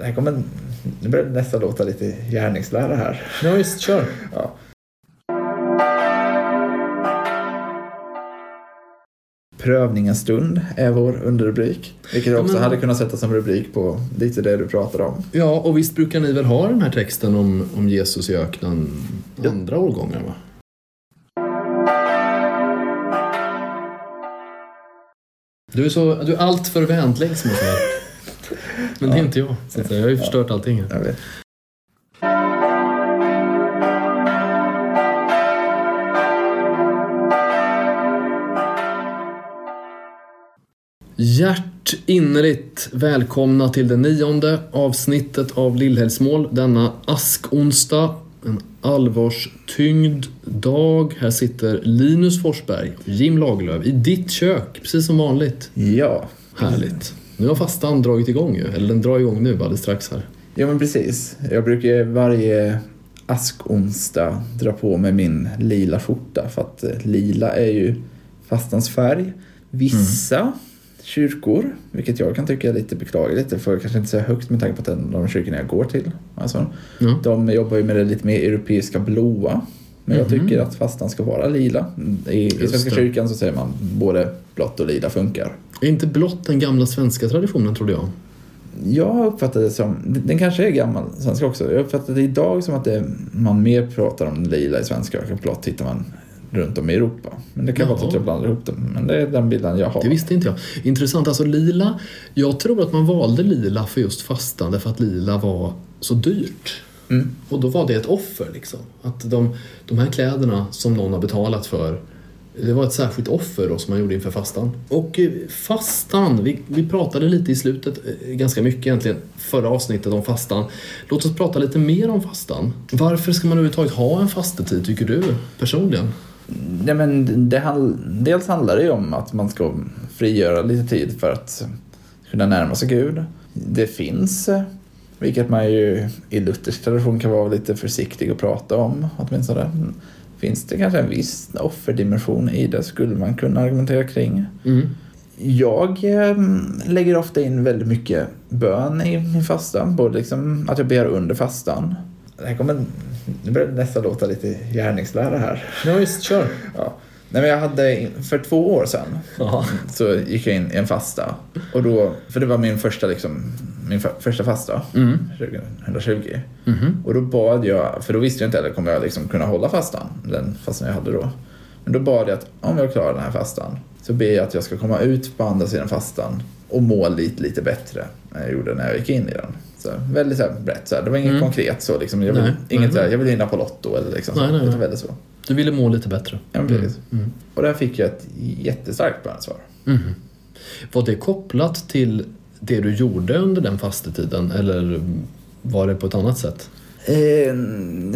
Det här kommer, nu börjar det nästan låta lite gärningslära här. Ja, visst, kör. Ja. Prövningens stund är vår underrubrik. Vilket också Men- hade kunnat sätta som rubrik på lite det du pratade om. Ja, och visst brukar ni väl ha den här texten om, om Jesus i öknen Ja. andra årgångar, va? Du är, så, du är allt för vänlig, som jag säger. Men det är inte jag. Så att jag har ju förstört allting. Jag vet. Hjärtinnerligt välkomna till det nionde avsnittet av Lillhelgsmål denna askonsdag. En allvarstyngd dag. Här sitter Linus Forsberg och Jim Lagerlöf i ditt kök, precis som vanligt. Ja. Härligt. Nu har fastan dragit igång ju, eller den drar igång nu alldeles strax här. ja, men precis. Jag brukar varje askonsdag dra på mig min lila skjorta för att eh, lila är ju fastans färg. Vissa kyrkor, vilket jag kan tycka är lite beklagligt, får jag kanske inte säga högt med tanke på att det är de kyrkorna jag går till. Alltså, Ja. De jobbar ju med det lite mer europeiska blåa. Men jag Mhm. tycker att fastan ska vara lila. I, i Svenska det. kyrkan så säger man både blått och lila funkar. Är inte blott den gamla svenska traditionen, trodde jag? Jag uppfattar det som, den kanske är gammal svenska också. Jag uppfattar det idag som att det, man mer pratar om lila i svenska och blått hittar man runt om i Europa. Men det kan vara Jaha. att jag blandar ihop dem. Men det är den bilden jag har. Det visste inte jag. Intressant. Alltså lila. Jag tror att man valde lila för just fastan därför att lila var så dyrt. Mm. Och då var det ett offer liksom. Att de, de här kläderna som någon har betalat för det var ett särskilt offer då som man gjorde inför fastan. Och eh, fastan, vi, vi pratade lite i slutet, eh, ganska mycket egentligen, förra avsnittet om fastan. Låt oss prata lite mer om fastan. Varför ska man överhuvudtaget ha en fastetid tycker du personligen? Nej, men det, handl- dels handlar det ju om att man ska frigöra lite tid för att kunna närma sig Gud. Det finns, vilket man ju i luthersk tradition kan vara lite försiktig att prata om åtminstone. Finns det kanske en viss offerdimension i det skulle man kunna argumentera kring. Mm. Jag eh, lägger ofta in väldigt mycket bön i min fasta. Både liksom att jag ber under fastan. Det här kommer, nu börjar det nästan låta lite gärningslära här. Visst, kör. Ja. Nej, men jag hade, för två år sedan Jaha. så gick jag in i en fasta. Och då, för det var min första, liksom, min för, första fasta, Mm. 2020. Mhm. Och då bad jag, för då visste jag inte heller kommer jag liksom kunna hålla fastan, den fastan jag hade då. Men då bad jag att om jag klarar den här fastan så ber jag att jag ska komma ut på andra sidan fastan och må lite, lite bättre än jag gjorde när jag gick in i den. Så väldigt så här brett, så här. det var inget Mm. konkret så liksom. Jag vill, Nej. inget Nej. så här, jag vill vinna på Lotto eller liksom så. Nej, nej, Utan nej. väldigt så. Du ville må lite bättre. Ja, precis. Mm. Och där fick jag ett jättestarkt bönesvar. Mhm. Var det kopplat till det du gjorde under den fastetiden eller var det på ett annat sätt? Eh,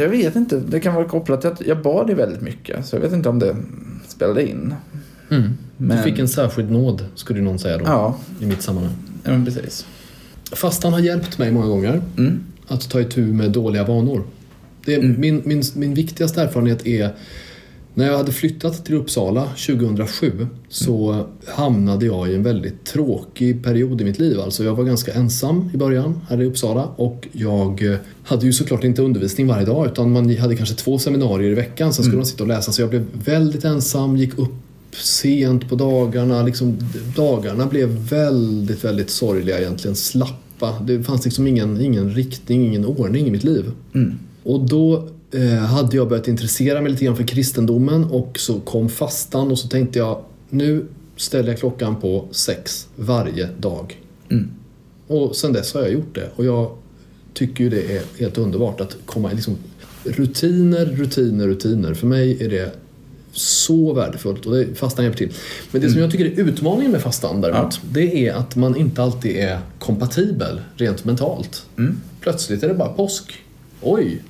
jag vet inte, det kan vara kopplat till att jag bad ju väldigt mycket. Så jag vet inte om det spelade in. Mm. Men- Du fick en särskild nåd, skulle någon säga då, Ja, i mitt sammanhang. ja precis. Fastan har hjälpt mig många gånger Mm. att ta itu med dåliga vanor. Det är, Mm. min, min, min viktigaste erfarenhet är när jag hade flyttat till Uppsala 2007 så hamnade jag i en väldigt tråkig period i mitt liv. Alltså jag var ganska ensam i början här i Uppsala och jag eh, hade ju såklart inte undervisning varje dag utan man hade kanske två seminarier i veckan. Sen skulle man sitta och läsa så jag blev väldigt ensam, gick upp sent på dagarna. Liksom, dagarna blev väldigt, väldigt sorgliga egentligen. Slappa. Det fanns liksom ingen, ingen riktning, ingen ordning i mitt liv. Mm. Och då eh, hade jag börjat intressera mig lite grann för kristendomen och så kom fastan och så tänkte jag nu ställer jag klockan på sex varje dag. Mm. Och sen dess har jag gjort det och jag tycker ju det är helt underbart att komma liksom rutiner, rutiner, rutiner. För mig är det så värdefullt och det, fastan hjälper till. Men det som jag tycker är utmaningen med fastan däremot, det är att man inte alltid är kompatibel rent mentalt. Mm. Plötsligt är det bara påsk. Oj!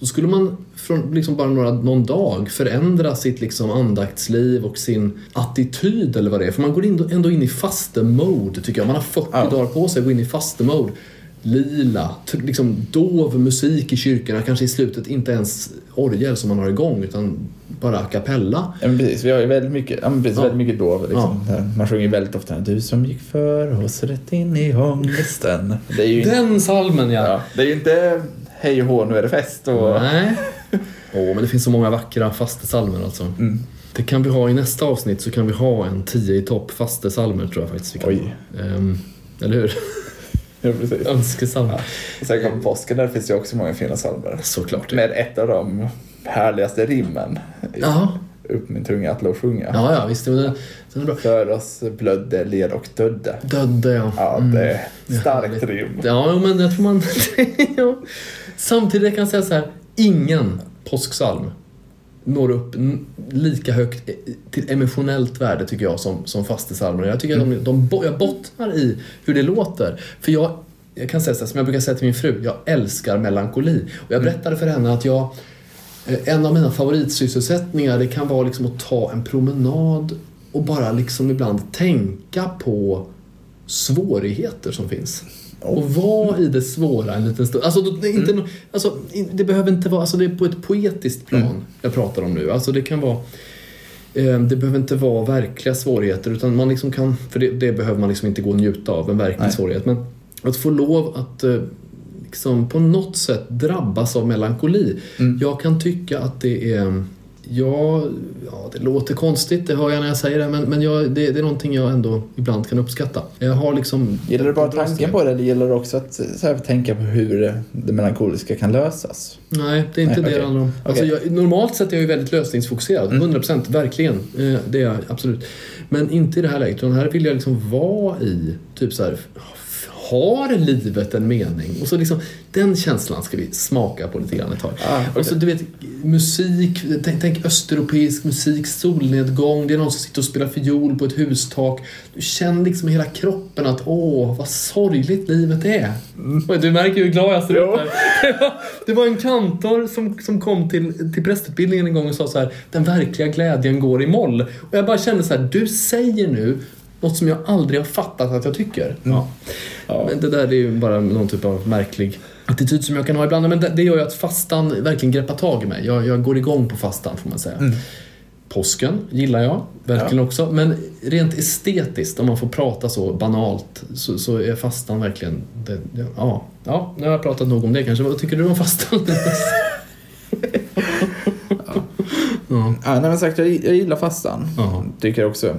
Så skulle man från liksom bara några, någon dag förändra sitt liksom andaktsliv och sin attityd eller vad det är. För man går in, ändå in i faste-mode tycker jag. Man har 40 Ja. dagar på sig att gå in i faste-mode. Lila, liksom dov musik i kyrkorna. Kanske i slutet inte ens orgel som man har igång utan bara a cappella. Ja, precis. Vi har ju väldigt mycket, ja, precis, Ja. väldigt mycket dov. Liksom. Där Man sjunger väldigt ofta Du som gick för oss rätt in i ångesten. Det är ju, Den salmen ja! ja, det är ju inte hej och hå, nu är det fest. Och, Nej. Åh, men det finns så många vackra fastesalmer alltså. Mm. Det kan vi ha i nästa avsnitt så kan vi ha en 10 i topp fastesalmer tror jag faktiskt vi kan Oj. Ehm, eller hur? Ja, precis. Önskesalmer. Och sen kommer påsken, där finns det ju också många fina psalmer. Såklart. Med ett av de härligaste rimmen. Ja, Upp min tunga att lov sjunga. ja, ja visst. Den den är bra. För oss blödde, led och dödde. Dödde ja. Ja, Mm. det är starkt härligt. rim. Ja, men jag tror man... ja. Samtidigt kan jag säga så här, ingen påsksalm når upp lika högt e- till emotionellt värde tycker jag som, som fastesalmer. Jag tycker att de, de, jag bottnar i hur det låter. För jag, jag kan säga så här, som jag brukar säga till min fru, jag älskar melankoli. Och jag berättade för henne att jag eh, en av mina favoritsysselsättningar det kan vara liksom att ta en promenad och bara liksom ibland tänka på svårigheter som finns. Och vara i det svåra en liten stund. Alltså, det, inte, no- alltså, det behöver inte vara, alltså det är på ett poetiskt plan jag pratar om nu. Alltså det kan vara eh, det behöver inte vara verkliga svårigheter utan man liksom kan, för det, det behöver man liksom inte gå och njuta av, en verklig Nej. svårighet. Men att få lov att eh, liksom på något sätt drabbas av melankoli. Mm. Jag kan tycka att det är Ja, ja, det låter konstigt, det hör jag när jag säger det, men, men jag, det, det är någonting jag ändå ibland kan uppskatta. Jag har liksom... Gillar du bara tanken på det eller gillar du också att så här, tänka på hur det, det melankoliska kan lösas? Nej, det är inte Nej, det okej. det handlar om. Alltså, Okej. jag, normalt sett är jag ju väldigt lösningsfokuserad, Mm. 100% verkligen. Eh, det är jag absolut. Men inte i det här läget, utan här vill jag liksom vara i, typ så här, har livet en mening? Och så liksom, den känslan ska vi smaka på lite grann ett tag. Ah, okej. Och så du vet, musik, tänk, tänk östeuropeisk musik, solnedgång, det är någon som sitter och spelar fiol på ett hustak. Du känner liksom i hela kroppen att åh, vad sorgligt livet är. Och Du märker hur glad jag ser ut det var en kantor som, som kom till, till prästutbildningen en gång och sa så här, den verkliga glädjen går i moll. Och jag bara kände så här, du säger nu något som jag aldrig har fattat att jag tycker. Ja. Ja. Men det där är ju bara någon typ av märklig attityd som jag kan ha ibland. Men det, gör ju att fastan verkligen greppar tag i mig. Jag, jag går igång på fastan får man säga. Mm. Påsken gillar jag verkligen också. Men rent estetiskt, om man får prata så banalt, så, så är fastan verkligen... Det, ja, ja, nu har jag pratat nog om det kanske. Vad tycker du om fastan? ja. Ja, nej, men sagt, jag, jag gillar fastan. Ja. Tycker också,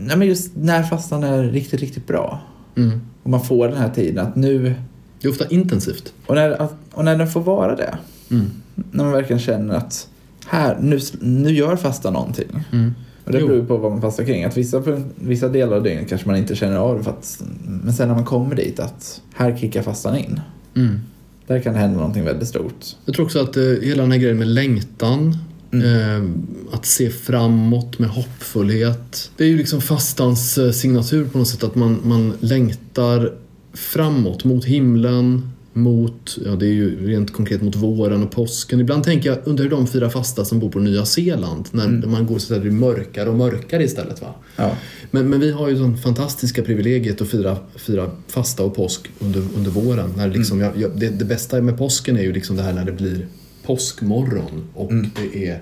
nej, men just när fastan är riktigt, riktigt bra. Mm. Och man får den här tiden att nu, Det är ofta intensivt. och när, och när den får vara det. Mm. När man verkligen känner att här, nu, nu gör fastan någonting. Mm. Och det beror på vad man fastar kring. Att vissa, vissa delar av dygnet kanske man inte känner av. För att, men sen när man kommer dit att här kickar fastan in. Mm. Där kan det hända någonting väldigt stort. Jag tror också att eh, hela den här grejen med längtan, eh, att se framåt med hoppfullhet. Det är ju liksom fastans eh, signatur på något sätt att man, man längtar framåt mot himlen, mot, ja det är ju rent konkret mot våren och påsken. Ibland tänker jag, undrar hur de firar fasta som bor på Nya Zeeland, när man går så att det blir mörkare och mörkare istället va. Ja. Men, men vi har ju sån fantastiska privilegiet att fira, fira fasta och påsk under, under våren. När liksom jag, jag, det, det bästa med påsken är ju liksom det här när det blir påskmorgon och det är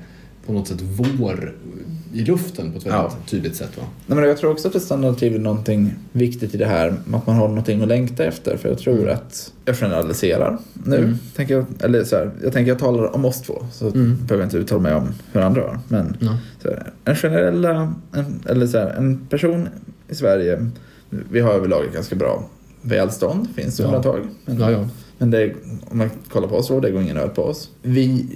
på något sätt vår i luften på ett väldigt Ja. tydligt sätt. Va? Nej, men jag tror också att det stannar till någonting viktigt i det här att man har någonting att längta efter. För jag tror att jag generaliserar nu. Mm. Tänker jag, eller så här, jag tänker jag talar om oss två. Så Mm. behöver jag inte uttala mig om hur andra har. Men Ja. här, en generella, en, eller så här, en person i Sverige. Vi har överlag ett ganska bra välstånd. Finns Ja. undantag. Men, Ja, ja. Men det, om man kollar på oss då, det går ingen öd på oss. Vi,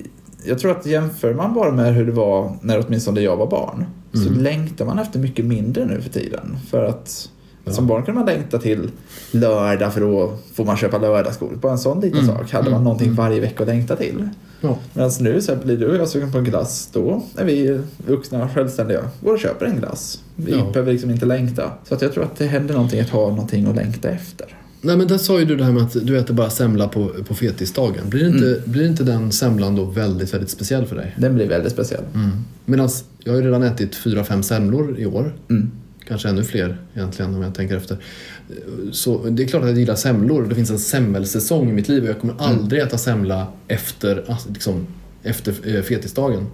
jag tror att jämför man bara med hur det var när åtminstone jag var barn. Så Mm. längtar man efter mycket mindre nu för tiden. För att Ja. som barn kunde man längta till lördag för då får man köpa lördagsgodis. Bara en sån liten Mm. sak. Hade man Mm. någonting Mm. varje vecka att längta till. Ja. Medan nu så blir du och jag sugen på en glass, då är vi vuxna och självständiga. Går och köper en glass. Vi Ja. behöver liksom inte längta. Så att jag tror att det händer någonting att ha någonting att längta efter. Nej men där sa ju du det här med att du äter bara semla på, på fetisdagen. Blir inte, Mm. blir inte den semlan då väldigt, väldigt speciell för dig? Den blir väldigt speciell. Mm. Medan jag har ju redan ätit fyra, fem semlor i år. Mm. kanske ännu fler egentligen om jag tänker efter. Så det är klart att jag gillar semlor. Det finns en semmelsäsong i mitt liv och jag kommer aldrig äta semla efter, alltså, liksom, efter eh, fetisdagen.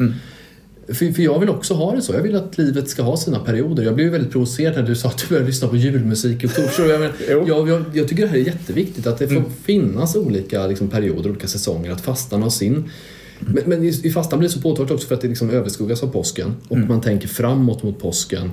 För, för jag vill också ha det så. Jag vill att livet ska ha sina perioder. Jag blev väldigt provocerad när du sa att du började lyssna på julmusik i oktober. Jag, jag, jag, jag tycker det här är jätteviktigt. Att det får Mm. finnas olika liksom, perioder, olika säsonger. Att fastan har sin. Men, men i, i fastan blir det så påtagligt också för att det liksom överskuggas av påsken. Och Mm. man tänker framåt mot påsken.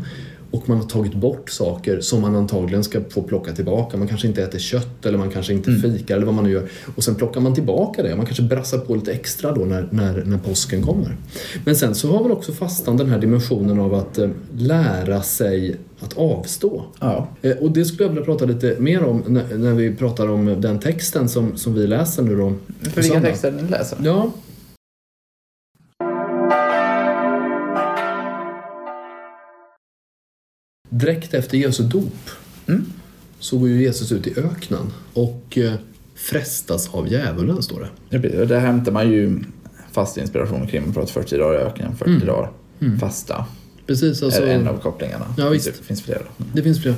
Och man har tagit bort saker som man antagligen ska få plocka tillbaka. Man kanske inte äter kött eller man kanske inte fikar eller vad man nu gör. Och sen plockar man tillbaka det. Man kanske brassar på lite extra då när, när, när påsken kommer. Men sen så har väl också fastan den här dimensionen av att eh, lära sig att avstå. Ja. Eh, Och det skulle jag vilja prata lite mer om när, när vi pratar om den texten som, som vi läser nu då. För vilka texter ni läser? Ja. Direkt efter Jesu dop Mm. så går ju Jesus ut i öknen och eh, frestas av djävulen, står det. Det hämtar man ju fast inspiration kring man pratar 40 dagar i öknen, 40 Mm. dagar Mm. fasta. Precis, alltså, är en av kopplingarna. Ja, visst. Det finns flera. det finns flera.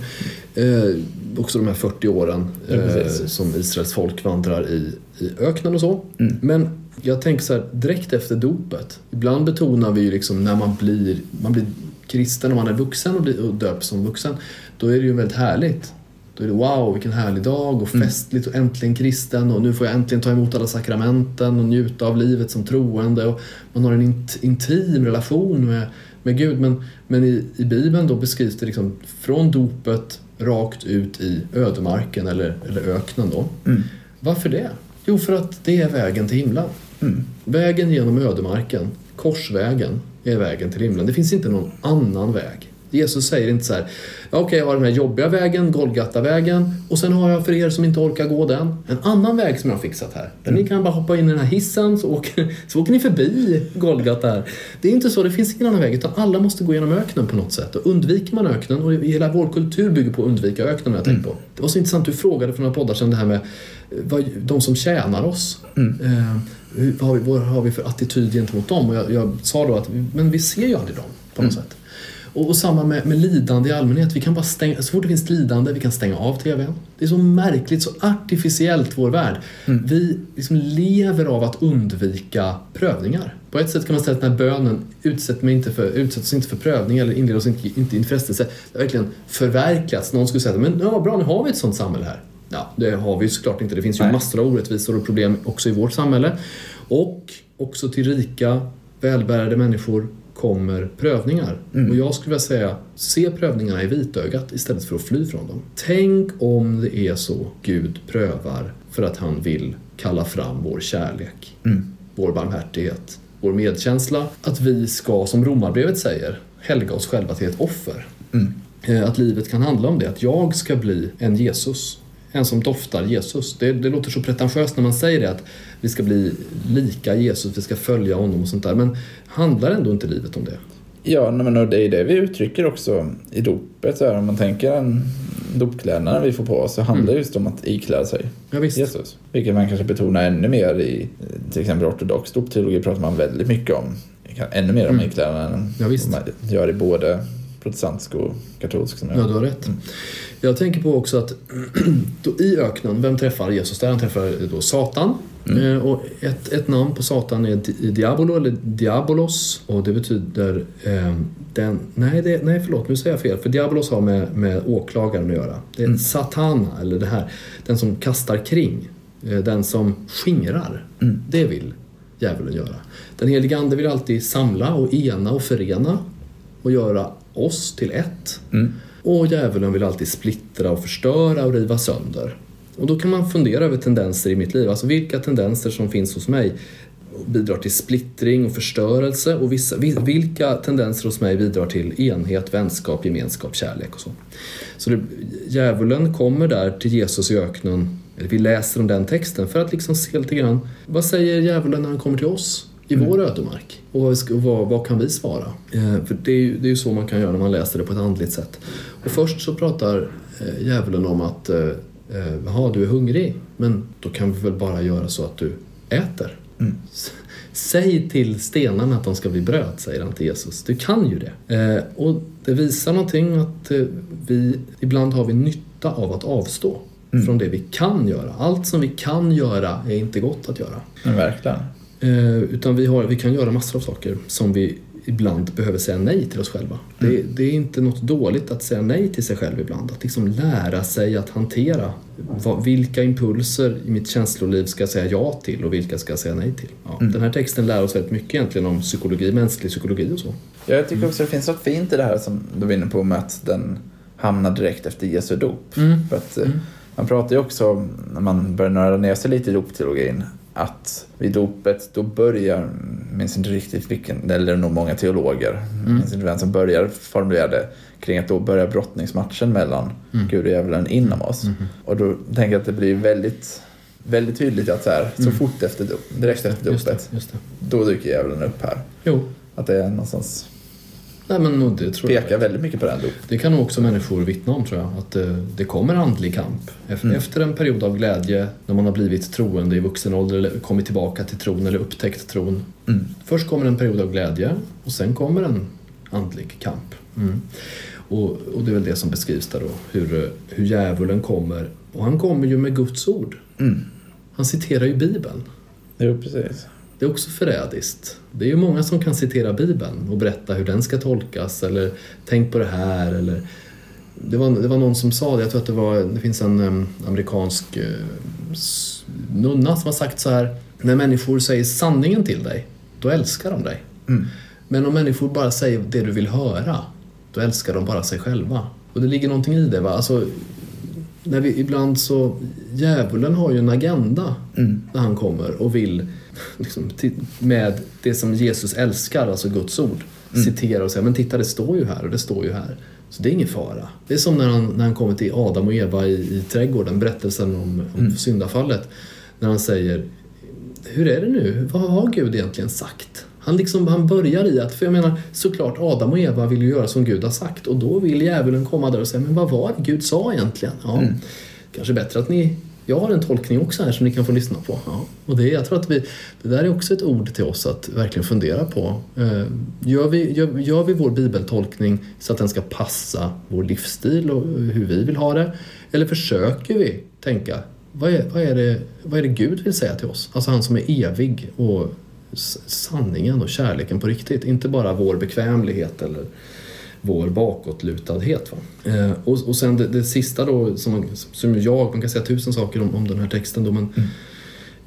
Eh, också de här 40 åren Ja, eh, precis. som Israels folk vandrar i, i öknen och så. Mm. Men jag tänker så här, direkt efter dopet. Ibland betonar vi ju liksom när man blir, man blir kristen och man är vuxen och, blir, döps som vuxen. Då är det ju väldigt härligt. Då är det wow, vilken härlig dag och Mm. festligt och äntligen kristen och nu får jag äntligen ta emot alla sakramenten och njuta av livet som troende. Och man har en int, intim relation med, med Gud. Men, men i, i Bibeln då beskrivs det liksom från dopet rakt ut i ödemarken eller, eller öknen då. Mm. Varför det? Jo, för att det är vägen till himlen. Mm. Vägen genom ödemarken, korsvägen, är vägen till himlen. Det finns inte någon annan väg. Jesus säger inte så här, ja, okej jag har den här jobbiga vägen, Golgata-vägen och sen har jag för er som inte orkar gå den, en annan väg som jag har fixat här. Där ni kan bara hoppa in i den här hissen så åker, så åker ni förbi Golgata här. Det är inte så, det finns ingen annan väg utan alla måste gå genom öknen på något sätt. Och undviker man öknen, och hela vår kultur bygger på att undvika öknen har jag tänkt på. Det var så intressant, du frågade för några poddar sedan det här med eh, vad, de som tjänar oss. Eh, hur, vad, har vi, vad har vi för attityd gentemot dem? Och jag, jag sa då att men vi ser ju aldrig dem på något sätt. Och, och samma med, med lidande i allmänhet. Vi kan bara stänga, så fort det finns lidande, vi kan stänga av TVn. Det är så märkligt, så artificiellt vår värld. Vi liksom lever av att undvika prövningar. På ett sätt kan man säga att den här bönen utsätt mig inte för, utsätt oss inte för prövning eller inleder oss inte, inte i frestelse. Det har verkligen förverkligats. Någon skulle säga men ja, bra, nu har vi ett sånt samhälle här. Ja, det har vi såklart inte. Det finns ju Nej. massor av orättvisor och problem också i vårt samhälle. Och också till rika, välbärgade människor kommer prövningar. Och jag skulle vilja säga, se prövningarna i vitögat istället för att fly från dem. Tänk om det är så Gud prövar för att han vill kalla fram vår kärlek, Mm. vår barmhärtighet, vår medkänsla. Att vi ska, som Romarbrevet säger, helga oss själva till ett offer. Mm. Eh, Att livet kan handla om det, att jag ska bli en Jesus. En som doftar Jesus. Det, det låter så pretentiöst när man säger det, att vi ska bli lika Jesus, vi ska följa honom och sånt där. Men handlar ändå inte livet om det? Ja, men och det är det vi uttrycker också i dopet. Så här, om man tänker en dopkläderna vi får på oss så handlar det just om att ikläda sig Ja. Jesus. Vilket man kanske betonar ännu mer i till exempel ortodox dopteologi pratar man väldigt mycket om. Ännu mer om Mm. iklädnaden Ja, man gör i både protestantisk och katolsk. Som jag. Ja, du har rätt. Jag tänker på också att då i öknen, vem träffar Jesus där? Han träffar då Satan. Eh, Och ett, ett namn på Satan är Di- Diabolo eller Diabolos och det betyder eh, den... Nej, det, nej, förlåt, nu säger jag fel. För Diabolos har med, med åklagaren att göra. Det är Satana, eller det här, den som kastar kring. Eh, den som skingrar. Mm. Det vill djävulen göra. Den helige Ande vill alltid samla och ena och förena och göra oss till ett. Mm. Och djävulen vill alltid splittra och förstöra och riva sönder. Och då kan man fundera över tendenser i mitt liv. Alltså vilka tendenser som finns hos mig bidrar till splittring och förstörelse och vissa, vil- vilka tendenser hos mig bidrar till enhet, vänskap, gemenskap, kärlek och så. Så det, djävulen kommer där till Jesus i öknen, eller vi läser om den texten för att liksom se lite grann, vad säger djävulen när han kommer till oss? I vår ödemark. Och vad, vad, vad kan vi svara? Eh, för det är, ju, det är ju så man kan göra när man läser det på ett andligt sätt. Och först så pratar eh, djävulen om att eh, eh, jaha, du är hungrig, men då kan vi väl bara göra så att du äter. Mm. Säg till stenarna att de ska bli bröd, säger han till Jesus. Du kan ju det. Eh, och Det visar någonting att eh, vi ibland har vi nytta av att avstå Mm. från det vi kan göra. Allt som vi kan göra är inte gott att göra. Men verkligen. Eh, utan vi, har, vi kan göra massor av saker som vi ibland behöver säga nej till oss själva. Det, Mm. det är inte något dåligt att säga nej till sig själv ibland. Att liksom lära sig att hantera vad, vilka impulser i mitt känsloliv ska jag säga ja till och vilka ska jag säga nej till. Ja, Mm. Den här texten lär oss väldigt mycket egentligen om psykologi, mänsklig psykologi och så. Ja, jag tycker också det finns något fint i det här som du var inne på med att den hamnar direkt efter Jesu dop. För att, eh, Mm. Man pratar ju också om, när man börjar nörda ner sig lite i dopteologin, att vid dopet då börjar, minns inte riktigt vilken, eller nog många teologer, Mm. minns inte vem som börjar formulera det, kring att då börjar brottningsmatchen mellan Mm. Gud och djävulen inom oss. Och då tänker jag att det blir väldigt, väldigt tydligt att så, här, så Mm. fort efter dop, direkt efter Just dopet, det, just det. då dyker djävulen upp här. Jo, Att det är någonstans, Nej, men det tror jag. pekar väldigt mycket på den dop. Det kan nog också människor vittna om tror jag. Att eh, det kommer andlig kamp. Efter, Mm. efter en period av glädje, när man har blivit troende i vuxen ålder eller kommit tillbaka till tron eller upptäckt tron. Mm. Först kommer en period av glädje och sen kommer en andlig kamp. Mm. Och, och det är väl det som beskrivs där då, hur, eh, hur djävulen kommer. Och han kommer ju med Guds ord. Mm. Han citerar ju Bibeln. Jo, precis. Det är också förrädiskt. Det är ju många som kan citera Bibeln och berätta hur den ska tolkas eller tänk på det här eller det var, det var någon som sa det, jag tror att det var, det finns en amerikansk eh, nunna som har sagt så här när människor säger sanningen till dig, då älskar de dig. Mm. Men om människor bara säger det du vill höra, då älskar de bara sig själva. Och det ligger någonting i det va, alltså när vi ibland så, djävulen har ju en agenda Mm. när han kommer och vill liksom, med det som Jesus älskar, alltså Guds ord, Mm. citera och säga men titta det står ju här och det står ju här. Så det är ingen fara. Det är som när han, när han kommer till Adam och Eva i, i trädgården, berättelsen om, om Mm. syndafallet. När han säger hur är det nu? Vad har Gud egentligen sagt? Han, liksom, han börjar i att, för jag menar såklart Adam och Eva vill ju göra som Gud har sagt och då vill djävulen komma där och säga men vad var det Gud sa egentligen? Ja, Mm. Kanske bättre att ni jag har en tolkning också här som ni kan få lyssna på. Ja. Och det, jag tror att vi, det där är också ett ord till oss att verkligen fundera på. Eh, Gör vi, gör, gör vi vår bibeltolkning så att den ska passa vår livsstil och hur vi vill ha det? Eller försöker vi tänka, vad är, vad är, det, vad är det Gud vill säga till oss? Alltså han som är evig och sanningen och kärleken på riktigt. Inte bara vår bekvämlighet eller vår bakåtlutadhet. Va? Eh, och, och sen det, det sista då, som, man, som jag, man kan säga tusen saker om, om den här texten då, men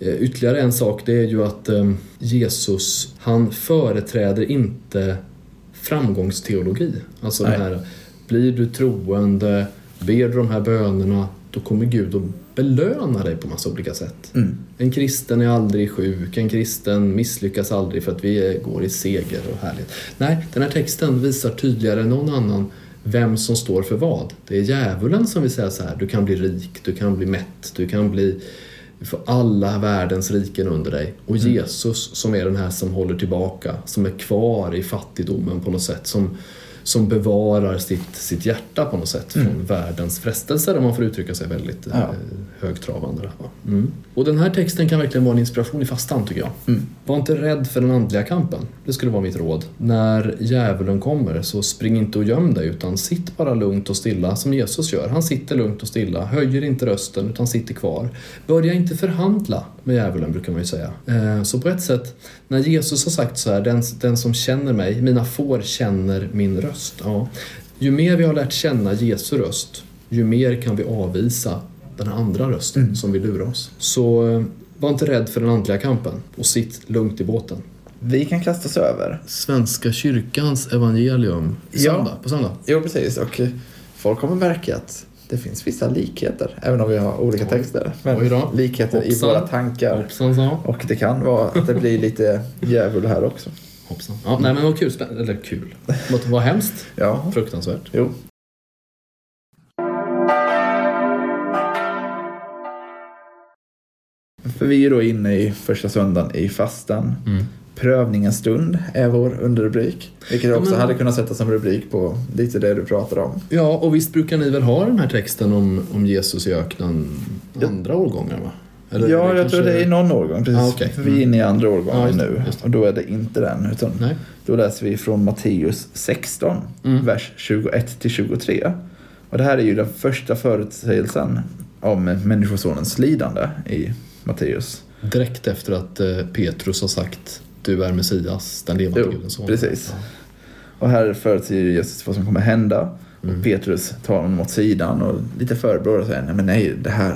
eh, ytterligare en sak det är ju att eh, Jesus, han företräder inte framgångsteologi. Alltså Nej. den här, blir du troende, ber du de här bönerna, då kommer Gud att belöna dig på massa olika sätt. Mm. En kristen är aldrig sjuk, en kristen misslyckas aldrig för att vi går i seger och härligt. Nej, den här texten visar tydligare än någon annan vem som står för vad. Det är djävulen som vill säga så här, du kan bli rik, du kan bli mätt, du kan bli få alla världens riken under dig. Och Jesus som är den här som håller tillbaka, som är kvar i fattigdomen på något sätt, som, som bevarar sitt, sitt hjärta på något sätt från världens frestelser om man får uttrycka sig väldigt Ja. eh, högtravande. Mm. Och den här texten kan verkligen vara en inspiration i fastan tycker jag. Mm. Var inte rädd för den andliga kampen. Det skulle vara mitt råd. När djävulen kommer så spring inte och göm dig utan sitt bara lugnt och stilla som Jesus gör. Han sitter lugnt och stilla, höjer inte rösten utan sitter kvar. Börja inte förhandla med djävulen brukar man ju säga. Eh, Så på ett sätt, när Jesus har sagt så här, den, den som känner mig, mina får känner min röst. Ja. Ju mer vi har lärt känna Jesu röst, ju mer kan vi avvisa den andra rösten Mm. som vill lura oss. Så eh, var inte rädd för den andliga kampen och sitt lugnt i båten. Vi kan kasta oss över. Svenska kyrkans evangelium Ja. söndag, på söndag. Jo, precis. Och folk kommer märka att det finns vissa likheter, även om vi har olika texter. Men likheter i Hoppsan. våra tankar. Hoppsan sa. Och det kan vara att det blir lite djävul här också. Hoppsan. Ja, nej men vad kul. Eller kul. Vad, hemskt. Ja, Fruktansvärt. jo. För vi är då inne i första söndagen i fastan. Prövningens stund är vår underrubrik. Vilket också men- hade kunnat sätta som rubrik på lite det du pratade om. Ja, och visst brukar ni väl ha den här texten om, om Jesus i öknen Ja. andra årgångar va? Eller ja, jag tror kanske- det är någon årgång. Precis. Ah. För vi är inne i andra årgången Ja, just det, nu. Och då är det inte den. Utan Nej. Då läser vi från Matteus 16, Mm. vers 21 till 23. Och det här är ju den första förutsägelsen om Människosonens lidande i Matteus. Direkt efter att eh, Petrus har sagt du är Messias, den levande Jo, Gudens son. precis. Och här förutsäger Jesus vad som kommer hända. Mm. Petrus tar honom åt sidan och lite förebrår och säger nej men nej, det här,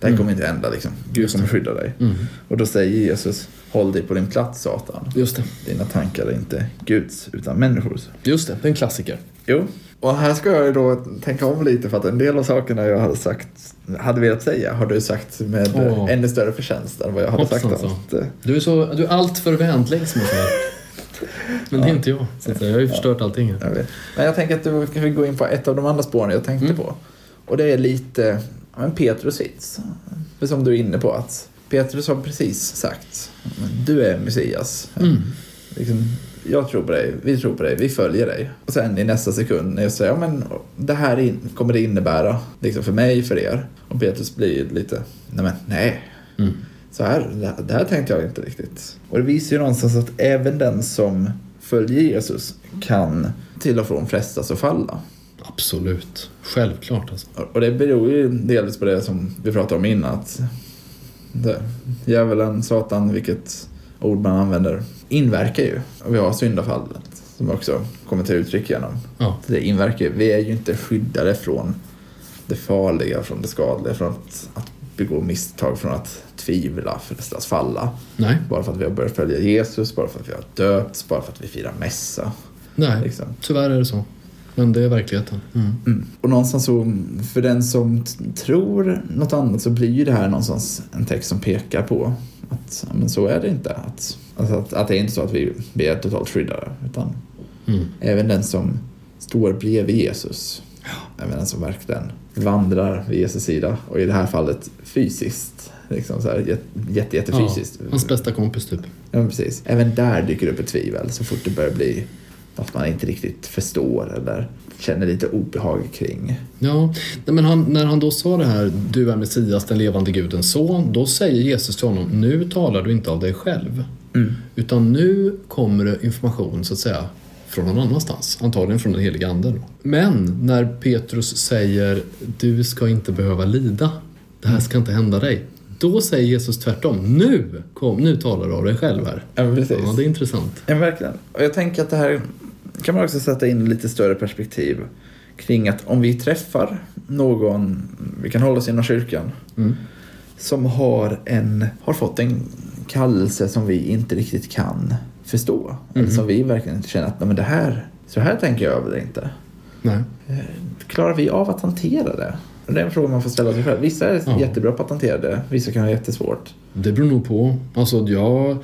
det här Mm. kommer inte hända liksom. Gud kommer skydda dig. Mm. Och då säger Jesus, håll dig på din plats Satan. Just det. Dina tankar är inte Guds utan människors. Just det, det är en klassiker. Jo. Och här ska jag då tänka om lite för att en del av sakerna jag hade sagt, hade velat säga har du sagt med Åh. ännu större förtjänst än vad jag hade Hoppsan, sagt. så. Att, eh, Du är, så, du är allt för vänlig som. Men det är inte jag. Så att jag har ju förstört allting här. jag vet. Men jag tänker att du kan gå in på ett av de andra spåren jag tänkte Mm. på. Och det är lite ja, men Petrus hits. Som du är inne på att Petrus har precis sagt du är Messias. Mm. Liksom, jag tror på dig, vi tror på dig, vi följer dig. Och sen i nästa sekund när jag säger, ja men det här in, kommer det innebära, liksom för mig, för er. Och Petrus blir lite, nej men nej, Mm. så här, det här- tänkte jag inte riktigt. Och det visar ju någonstans att även den som följer Jesus kan till och från frestas och falla. Absolut. Självklart alltså. Och och det beror ju delvis på det som vi pratade om innan. Att det, djävulen, Satan, vilket ord man använder, inverkar ju. Och vi har syndafallet som också kommer till uttryck genom. Ja. Det inverkar ju. Vi är ju inte skyddade från det farliga, från det skadliga, från att, att begå misstag, från att tvivla, frestas falla. Nej. Bara för att vi har börjat följa Jesus, bara för att vi har döpts, bara för att vi firar mässa. Nej, Liksom. tyvärr är det så. Men det är verkligheten. Mm. Mm. Och någonstans så, för den som tror något annat så blir ju det här någonstans en text som pekar på att ja, men så är det inte. Att, alltså att, att det är inte så att vi, vi är totalt skyddade. Utan Mm. även den som står bredvid Jesus, även den som verkligen vandrar vid Jesus sida och i det här fallet fysiskt. Liksom så här, jätte, jätte, jättefysiskt. Ja, hans bästa kompis typ. Ja, men precis. Även där dyker det upp ett tvivel så fort det börjar bli att man inte riktigt förstår eller känner lite obehag kring. Ja, men han, när han då sa det här, du är Messias, den levande Gudens son, då säger Jesus till honom, nu talar du inte av dig själv. Mm. Utan nu kommer det information så att säga från någon annanstans, antagligen från den heliga anden. Men när Petrus säger, du ska inte behöva lida, det här ska inte hända dig. Då säger Jesus tvärtom, nu, kom, nu talar du av dig själv här. Ja, precis. Ja, det är intressant. Ja, verkligen. Och jag tänker att det här kan man också sätta in lite större perspektiv kring att om vi träffar någon, vi kan hålla oss inom kyrkan, Mm. som har, en, har fått en kallelse som vi inte riktigt kan förstå. Eller Mhm. som vi verkligen inte känner att Nej, men det här, så här tänker jag över det inte. Nej. Klarar vi av att hantera det? Det är en fråga man får ställa sig själv. Vissa är Ja. jättebra på att hantera det, vissa kan ha jättesvårt. Det beror nog på. Alltså jag,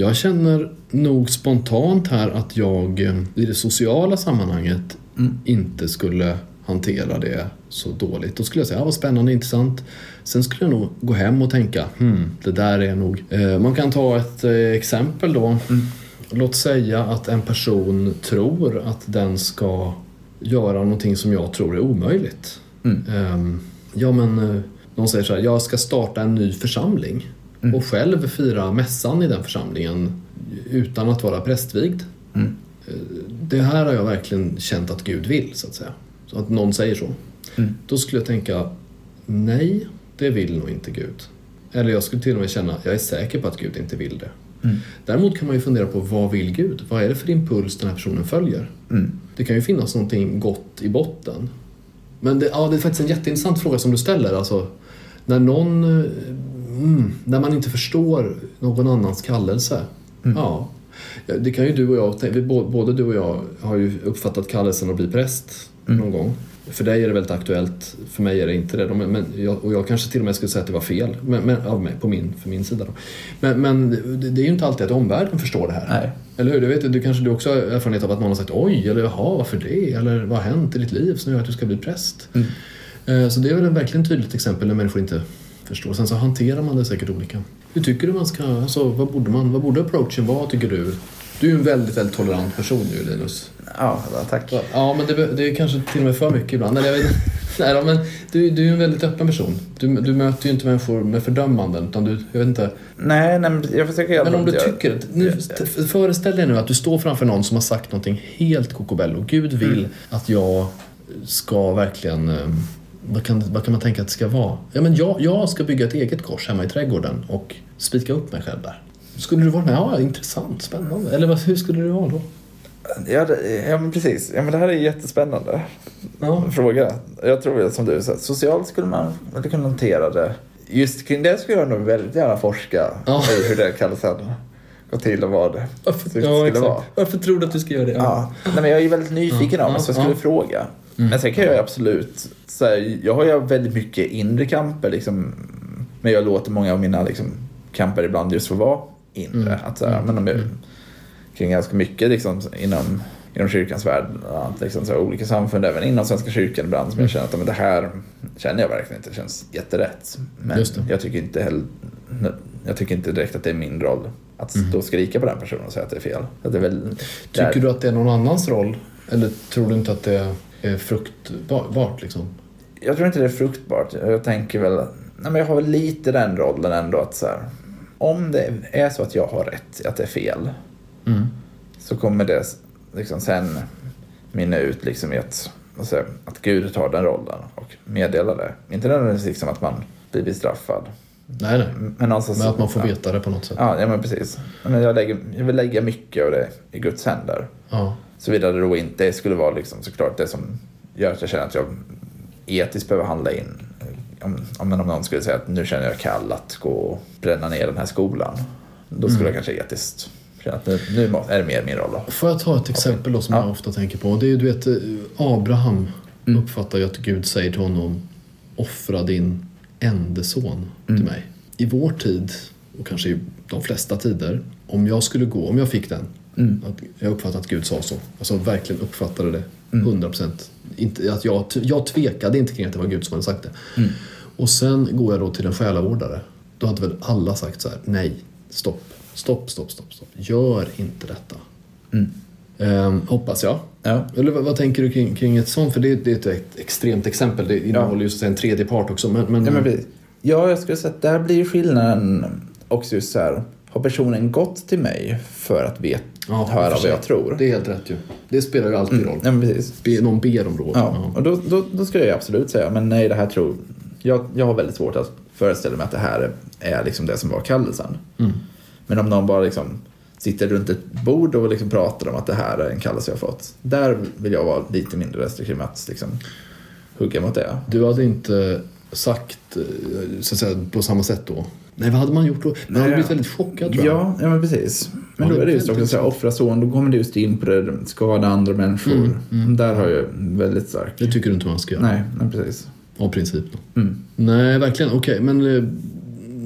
jag känner nog spontant här att jag eh, i det sociala sammanhanget Mm. inte skulle hantera det så dåligt. Då skulle jag säga, ja, vad spännande, intressant. Sen skulle jag nog gå hem och tänka, hmm, det där är nog... Eh, man kan ta ett eh, exempel då. Mm. Låt säga att en person tror att den ska göra någonting som jag tror är omöjligt. Mm. Ehm, ja men, eh, någon säger så här, jag ska starta en ny församling Mm. och själv fira mässan i den församlingen utan att vara prästvigd. Mm. Eh, Det här har jag verkligen känt att Gud vill, så att säga. Så att någon säger så. Mm. Då skulle jag tänka, nej, det vill nog inte Gud. Eller jag skulle till och med känna, jag är säker på att Gud inte vill det. Mm. Däremot kan man ju fundera på, vad vill Gud? Vad är det för impuls den här personen följer? Mm. Det kan ju finnas någonting gott i botten. Men det, ja, det är faktiskt en jätteintressant fråga som du ställer. Alltså, när någon... Mm, när man inte förstår någon annans kallelse. Mm. Ja. Det kan ju du och jag, vi både du och jag har ju uppfattat kallelsen att bli präst Mm. någon gång. För dig är det väldigt aktuellt, för mig är det inte det. Men, jag, och jag kanske till och med skulle säga att det var fel men, men, av mig, på min, för min sida. Då. Men, men det, det är ju inte alltid att omvärlden förstår det här. Nej. Eller hur? Du, vet, du kanske du också har erfarenhet av att någon har sagt oj, eller jaha, varför det? Eller vad har hänt i ditt liv som gör att du ska bli präst? Mm. Eh, Så det är väl ett verkligen tydligt exempel när människor inte förstår. Sen så hanterar man det säkert olika. Hur tycker du man ska, alltså vad borde man, vad borde approachen vara tycker du? Du är en väldigt, väldigt tolerant person ju Linus. Ja, tack. Ja, men det, det är kanske till och med för mycket ibland. Eller jag vet, Nej men du, du är en väldigt öppen person. Du, du möter ju inte människor med fördömanden. Utan du, jag vet inte. Nej, nej men jag försöker Men om du tycker... Nu, föreställ dig nu att du står framför någon som har sagt någonting helt kokobello. Gud vill Mm. att jag ska verkligen... Vad kan, vad kan man tänka att det ska vara? Ja, men jag, jag ska bygga ett eget kors hemma i trädgården och spika upp mig själv där. Skulle du vara med? Ja, intressant, spännande. Eller vad, hur skulle du vara då? Ja, det, ja, men precis. Ja, men det här är en jättespännande Ja. fråga. Jag tror som du sa, socialt skulle man väl kunna hantera det. Just kring det skulle jag nog väldigt gärna forska Ja. i hur det kallelsen går till och vad det Varför, skulle ja, exakt. vara. Varför tror du att du ska göra det? Ja. Nej, men jag är väldigt nyfiken Ja, det, ja, så jag skulle ja. Fråga. Men sen kan jag absolut, så här, jag har ju väldigt mycket inre kamper liksom, men jag låter många av mina liksom, kamper ibland just få vara inre. Mm. Att, så här, men om jag, kring ganska mycket liksom, inom, inom kyrkans värld, att, liksom, så här, olika samfund, även inom Svenska kyrkan ibland, som jag känner att men det här känner jag verkligen inte känns jätterätt. Men jag tycker inte heller, jag tycker inte direkt att det är min roll att stå och skrika på den personen och säga att det är fel. Att det är väl, där- Tycker du att det är någon annans roll? Eller tror du inte att det är fruktbart liksom? Jag tror inte det är fruktbart. Jag tänker väl, nej men jag har väl lite den rollen ändå att så här, om det är så att jag har rätt, att det är fel, Mm. så kommer det liksom sen mynna ut liksom i att, jag, att Gud tar den rollen och meddelar det. Inte nödvändigtvis liksom att man blir bestraffad. Nej, nej. Men, någonstans, Men att man får ja. veta det på något sätt. Ja, ja men precis. Men jag, lägger, jag vill lägga mycket av det i Guds händer. Ja. Såvida det då inte skulle vara liksom såklart det som gör att jag känner att jag etiskt behöver handla in. Om, om, någon skulle säga att nu känner jag kall att gå och bränna ner den här skolan. Då skulle jag kanske etiskt känna att nu, nu är det mer min roll. Då. Får jag ta ett exempel då som Ja. jag ofta tänker på? Det är du vet, eh, Abraham Mm. uppfattar ju att Gud säger till honom Offra din ende son Mm. till mig. I vår tid, och kanske i de flesta tider, om jag skulle gå, om jag fick den, Mm. att jag uppfattar att Gud sa så. Alltså verkligen uppfattade det. Mm. 100 procent. Att jag, jag tvekade inte kring att det var Gud som hade sagt det. Mm. Och sen går jag då till en själavårdare. Då hade väl alla sagt så här, nej, stopp, stopp, stopp, stopp, stopp. Gör inte detta. Mm. Ehm, hoppas jag. Ja. Eller vad, vad tänker du kring, kring ett sånt? För det, det är ett extremt exempel. Det innehåller ju så att säga en tredje part också. Men, men, Ja, men ja, jag skulle säga att där blir skillnaden också just så här. Har personen gått till mig för att vet, Ja, höra vad jag tror? det är helt rätt ju. Det spelar ju alltid roll. Ja. Be, någon ber om råd. Ja, och då, då, då skulle jag absolut säga, men nej det här tror jag, jag har väldigt svårt att föreställa mig att det här är liksom det som var kallelsen. Mm. Men om någon bara liksom sitter runt ett bord och liksom pratar om att det här är en kallelse jag har fått. Där vill jag vara lite mindre restriktiv med att liksom hugga mot det. Du hade inte sagt eh, så att säga, på samma sätt då? Nej, vad hade man gjort då? Man hade blivit väldigt chockad tror jag. Ja, ja men precis. Men då är det just också så här, offra son, då kommer det just in på det, skada andra människor. Där har jag väldigt stark... Det tycker du inte man ska göra? Nej, nej precis. Av princip då? Mm. Nej, verkligen. Okej, men...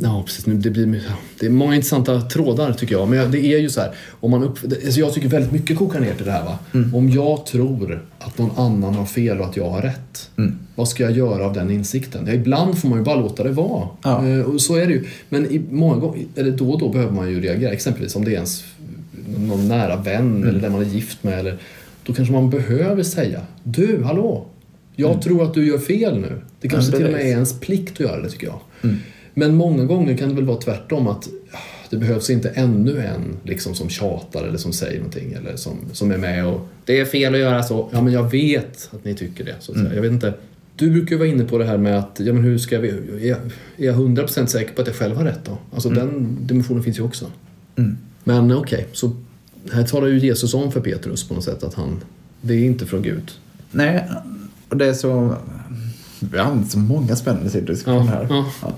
Ja, precis. Det, blir, det är många intressanta trådar tycker jag. Men det är ju så här. Om man upp, alltså jag tycker väldigt mycket kokar ner till det här. Va? Om jag tror att någon annan har fel och att jag har rätt. Mm. Vad ska jag göra av den insikten? Ja, ibland får man ju bara låta det vara. Ja. Eh, och så är det ju. Men i många gånger, eller då och då behöver man ju reagera. Exempelvis om det är ens någon nära vän eller den man är gift med. Eller, då kanske man behöver säga Du, hallå! Jag tror att du gör fel nu. Det kanske till och med är ens plikt att göra det tycker jag. Men många gånger kan det väl vara tvärtom att det behövs inte ännu en liksom, som tjatar eller som säger någonting eller som, som är med och det är fel att göra så. Ja, men jag vet att ni tycker det. Så att säga. Jag vet inte. Du brukar ju vara inne på det här med att, ja men hur ska vi, är jag, är jag 100% säker på att jag själv har rätt då? Alltså den dimensionen finns ju också. Mm. Men okej, så här talar ju Jesus om för Petrus på något sätt att han, det är inte från Gud. Nej, och det är så... Vi har så många spännande diskussioner här. ja. Ja.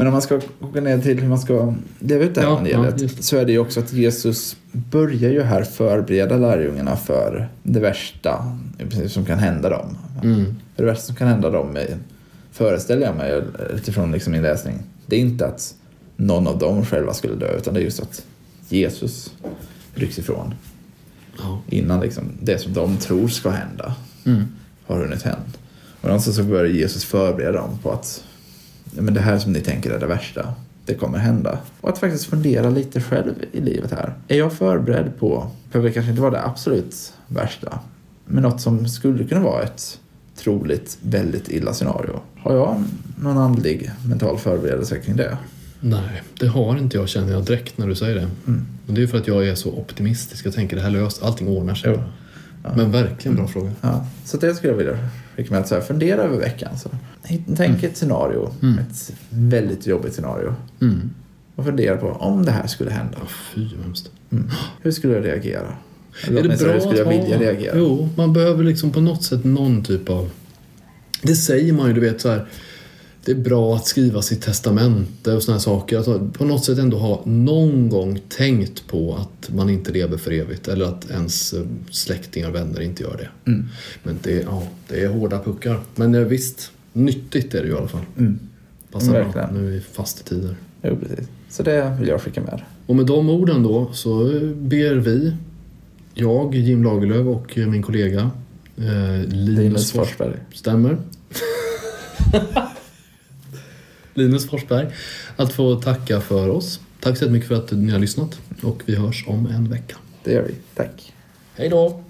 Men om man ska koka ner till hur man ska leva ut det här Ja, evangeliet ja, så är det ju också att Jesus börjar ju här förbereda lärjungarna för det värsta som kan hända dem. Mm. För det värsta som kan hända dem är, föreställer jag mig utifrån liksom min läsning, det är inte att någon av dem själva skulle dö utan det är just att Jesus rycks ifrån Ja. innan liksom det som de tror ska hända Mm. har hunnit hända. Och någonstans så börjar Jesus förbereda dem på att men det här som ni tänker är det värsta, det kommer hända. Och att faktiskt fundera lite själv i livet här. Är jag förberedd på, behöver kanske inte vara det absolut värsta, men något som skulle kunna vara ett troligt väldigt illa scenario. Har jag någon andlig mental förberedelse kring det? Nej, det har inte jag känner jag direkt när du säger det. Mm. Och det är för att jag är så optimistisk. Jag tänker det här löst, allting ordnar sig. Jo. Bara. Men verkligen bra fråga. Ja, så det skulle jag vilja att Så här, fundera över veckan. Så. Tänk ett scenario, Mm. ett väldigt jobbigt scenario. Mm. Och fundera på om det här skulle hända. Ja, fy vad hemskt. Mm. Hur skulle jag reagera? Eller Är det bra hur skulle jag vilja ha- reagera? Jo, man behöver liksom på något sätt någon typ av... Det säger man ju, du vet så här. Det är bra att skriva sitt testamente och här saker. Att på något sätt ändå ha någon gång tänkt på att man inte lever för evigt eller att ens eh, släktingar och vänner inte gör det. Mm. Men det, ja, det är hårda puckar. Men eh, visst, nyttigt är det ju i alla fall. Mm. Passar bra Verkligen. nu i fastetider. Jo, precis. Så det vill jag skicka med. Och med de orden då så eh, ber vi, jag, Jim Lagerlöf och min kollega eh, Linus, Linus Fors- Forsberg. Stämmer. Linus Forsberg. Att få tacka för oss. Tack så mycket för att ni har lyssnat och vi hörs om en vecka. Det gör vi. Tack. Hej då!